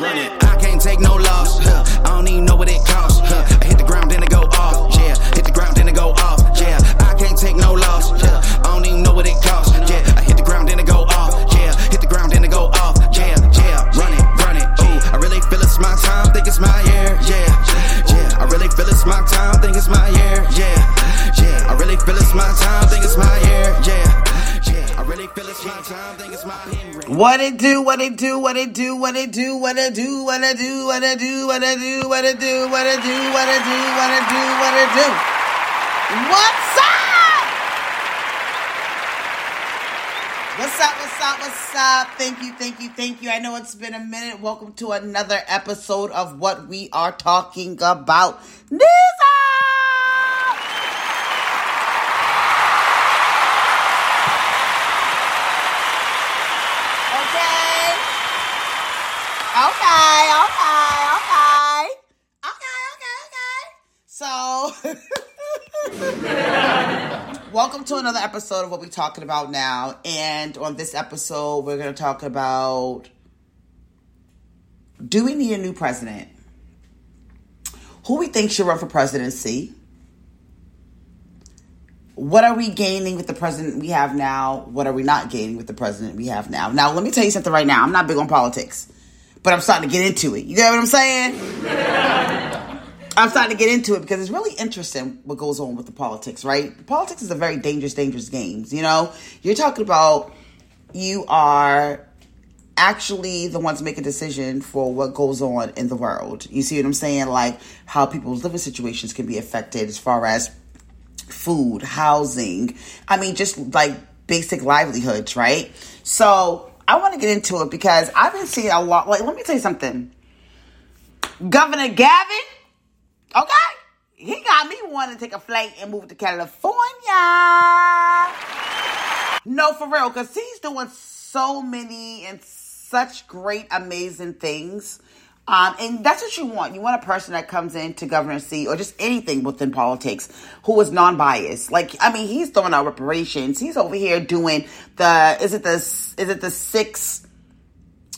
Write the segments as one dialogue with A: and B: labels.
A: Run it. I can't take no loss. Huh. I don't even know what it costs. Huh. What it
B: do, what it do, what it do, what it do, what it do, what it do, what it do, what it do, what it do, what it do, what it do, what it do, what it do. What's up? What's up, what's up, what's up? Thank you, thank you, thank you. I know it's been a minute. Welcome to another episode of what we are talking about. Nisa! Okay. Okay, okay, okay. Okay, okay, okay. So, welcome to another episode of what we're talking about now. And on this episode, we're going to talk about do we need a new president? Who we think should run for presidency? What are we gaining with the president we have now? What are we not gaining with the president we have now? Now, let me tell you something right now. I'm not big on politics, but I'm starting to get into it. You know what I'm saying? I'm starting to get into it because it's really interesting what goes on with the politics, right? Politics is a very dangerous, dangerous game. You know, you're talking about you are actually the ones making decision for what goes on in the world. You see what I'm saying? Like how people's living situations can be affected as far as food, housing. I mean, just like basic livelihoods, right? So I want to get into it because I've been seeing a lot. Like, let me tell you something. Governor Gavin, okay, he got me wanting to take a flight and move to California. No, for real, because he's doing so many and such great, amazing things. Um, and that's what you want. You want a person that comes into governorcy or just anything within politics who is non-biased. Like, I mean, he's throwing out reparations. He's over here doing the, is it the, is it the six,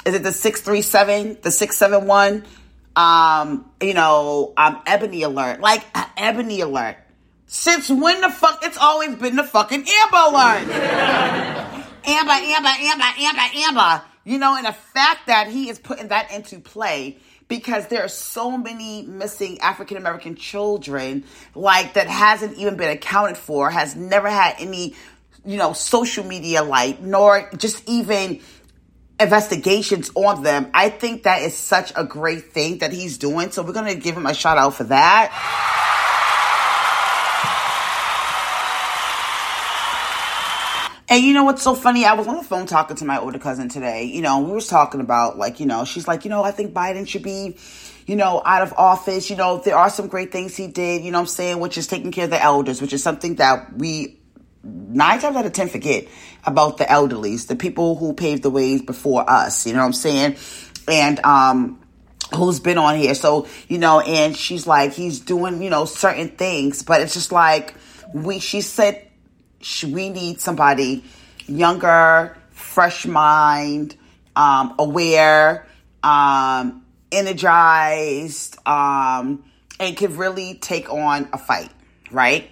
B: is it the 637, the 671? Um, you know, um, Ebony Alert. Like, uh, Ebony Alert. Since when the fuck, it's always been the fucking Amber Alert. Amber, Amber, Amber, Amber, Amber. You know, and the fact that he is putting that into play because there are so many missing African American children, like that hasn't even been accounted for, has never had any, you know, social media light, nor just even investigations on them. I think that is such a great thing that he's doing. So we're going to give him a shout out for that. And you know what's so funny? I was on the phone talking to my older cousin today. You know, we was talking about like, you know, she's like, you know, I think Biden should be, you know, out of office. You know, there are some great things he did, you know I'm saying, which is taking care of the elders, which is something that we nine times out of ten forget about the elderlies, the people who paved the ways before us, you know what I'm saying? And um who's been on here. So, you know, and she's like, he's doing, you know, certain things, but it's just like we she said we need somebody younger, fresh mind, um, aware, um, energized, um, and can really take on a fight, right?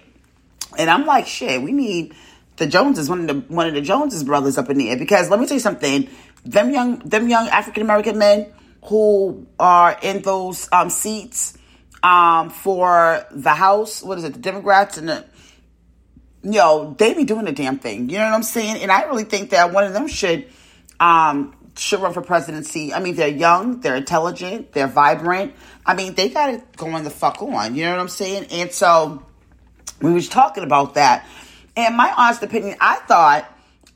B: And I'm like, shit, we need the Joneses, one of the one of the Joneses brothers up in there, because let me tell you something, them young them young African American men who are in those um, seats um, for the House, what is it, the Democrats and the you know, they be doing the damn thing. You know what I'm saying? And I really think that one of them should um should run for presidency. I mean, they're young, they're intelligent, they're vibrant. I mean, they got it going the fuck on. You know what I'm saying? And so we was talking about that. And my honest opinion, I thought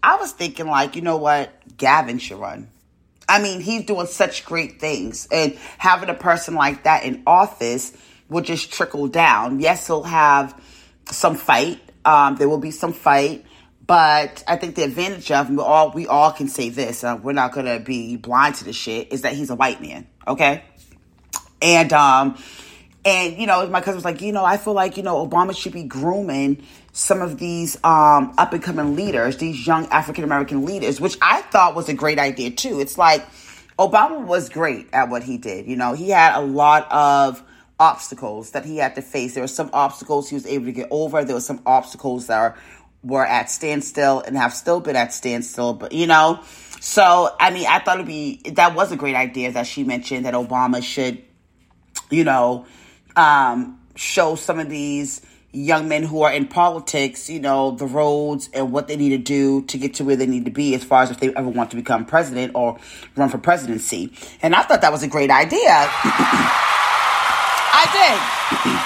B: I was thinking like, you know what, Gavin should run. I mean, he's doing such great things. And having a person like that in office will just trickle down. Yes, he'll have some fight. Um, there will be some fight. But I think the advantage of we all we all can say this. Uh, we're not gonna be blind to the shit. Is that he's a white man, okay? And um, and you know, my cousin was like, you know, I feel like you know Obama should be grooming some of these um, up and coming leaders, these young African American leaders, which I thought was a great idea too. It's like Obama was great at what he did. You know, he had a lot of obstacles that he had to face. There were some obstacles he was able to get over. There were some obstacles that are were at standstill and have still been at standstill. But you know, so I mean, I thought it'd be that was a great idea that she mentioned that Obama should, you know, um, show some of these young men who are in politics, you know, the roads and what they need to do to get to where they need to be as far as if they ever want to become president or run for presidency. And I thought that was a great idea. I did.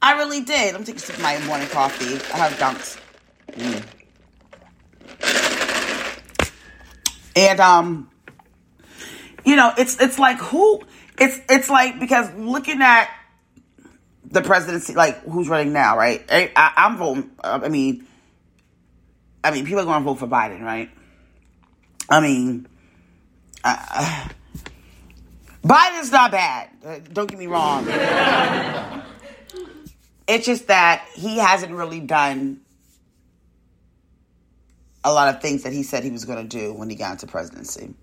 B: I really did. Me take a sip of my morning coffee. I have dunks. Mm. And um, you know, it's it's like who it's it's like because looking at the presidency, like who's running now, right? I, am voting. Uh, I mean, I mean, people are going to vote for Biden, right? I mean, uh, Biden's not bad. Uh, don't get me wrong. it's just that he hasn't really done a lot of things that he said he was going to do when he got into presidency.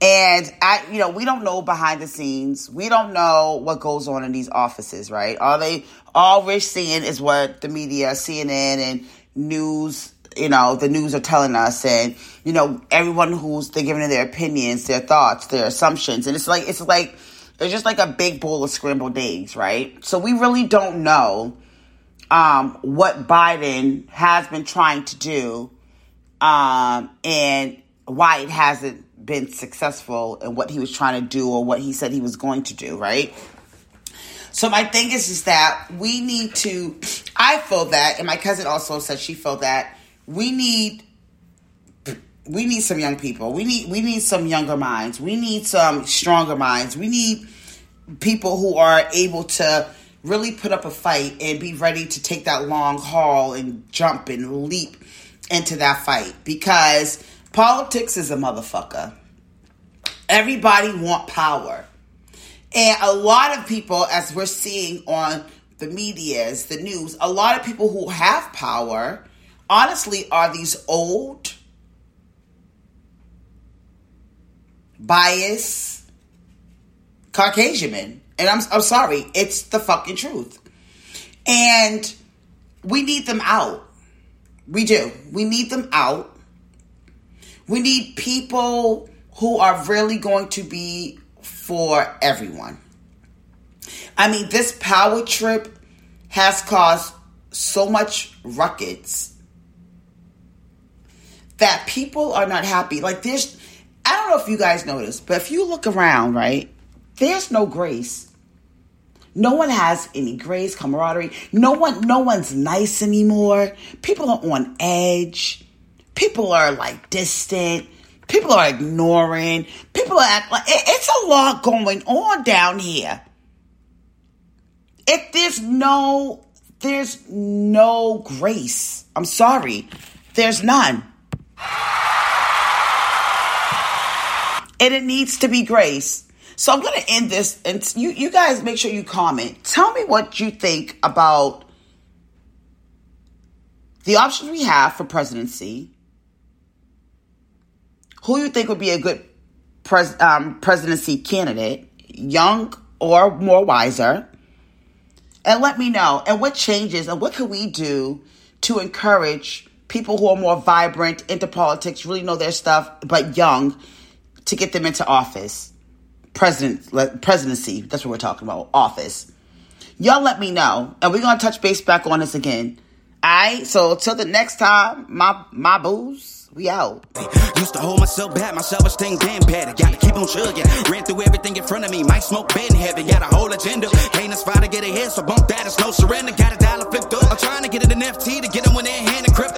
B: And I, you know, we don't know behind the scenes. We don't know what goes on in these offices, right? All they all we're seeing is what the media, CNN and news, you know, the news are telling us and, you know, everyone who's they're giving their opinions, their thoughts, their assumptions. And it's like it's like it's just like a big bowl of scrambled eggs, right? So we really don't know um, what Biden has been trying to do um, and why it hasn't been successful in what he was trying to do or what he said he was going to do, right? So my thing is is that we need to I feel that and my cousin also said she felt that we need we need some young people. We need we need some younger minds. We need some stronger minds. We need people who are able to really put up a fight and be ready to take that long haul and jump and leap into that fight because Politics is a motherfucker. Everybody want power. And a lot of people, as we're seeing on the medias, the news, a lot of people who have power, honestly, are these old, biased Caucasian men. And I'm, I'm sorry, it's the fucking truth. And we need them out. We do. We need them out. We need people who are really going to be for everyone. I mean, this power trip has caused so much ruckus that people are not happy. Like, there's, I don't know if you guys noticed, but if you look around, right, there's no grace. No one has any grace, camaraderie. No one, no one's nice anymore. People are on edge. People are like distant. People are ignoring. People are act like it's a lot going on down here. If there's no, there's no grace. I'm sorry. There's none. And it needs to be grace. So I'm going to end this and you, you guys make sure you comment. Tell me what you think about the options we have for presidency who you think would be a good pres- um, presidency candidate, young or more wiser, and let me know. And what changes and what can we do to encourage people who are more vibrant into politics, really know their stuff, but young, to get them into office, president presidency. That's what we're talking about, office. Y'all let me know, and we're gonna touch base back on this again. All right. So till the next time, my my booze. We out.
A: Used to hold myself back, my self-esteem damn bad. I Gotta keep on chugging. Ran through everything in front of me. Might smoke bed in heaven. Got a whole agenda. Can't aspire to get ahead, so bump that. It's no surrender. Got a dollar flipped up. I'm trying to get it an FT to get them when they're hand and crypto.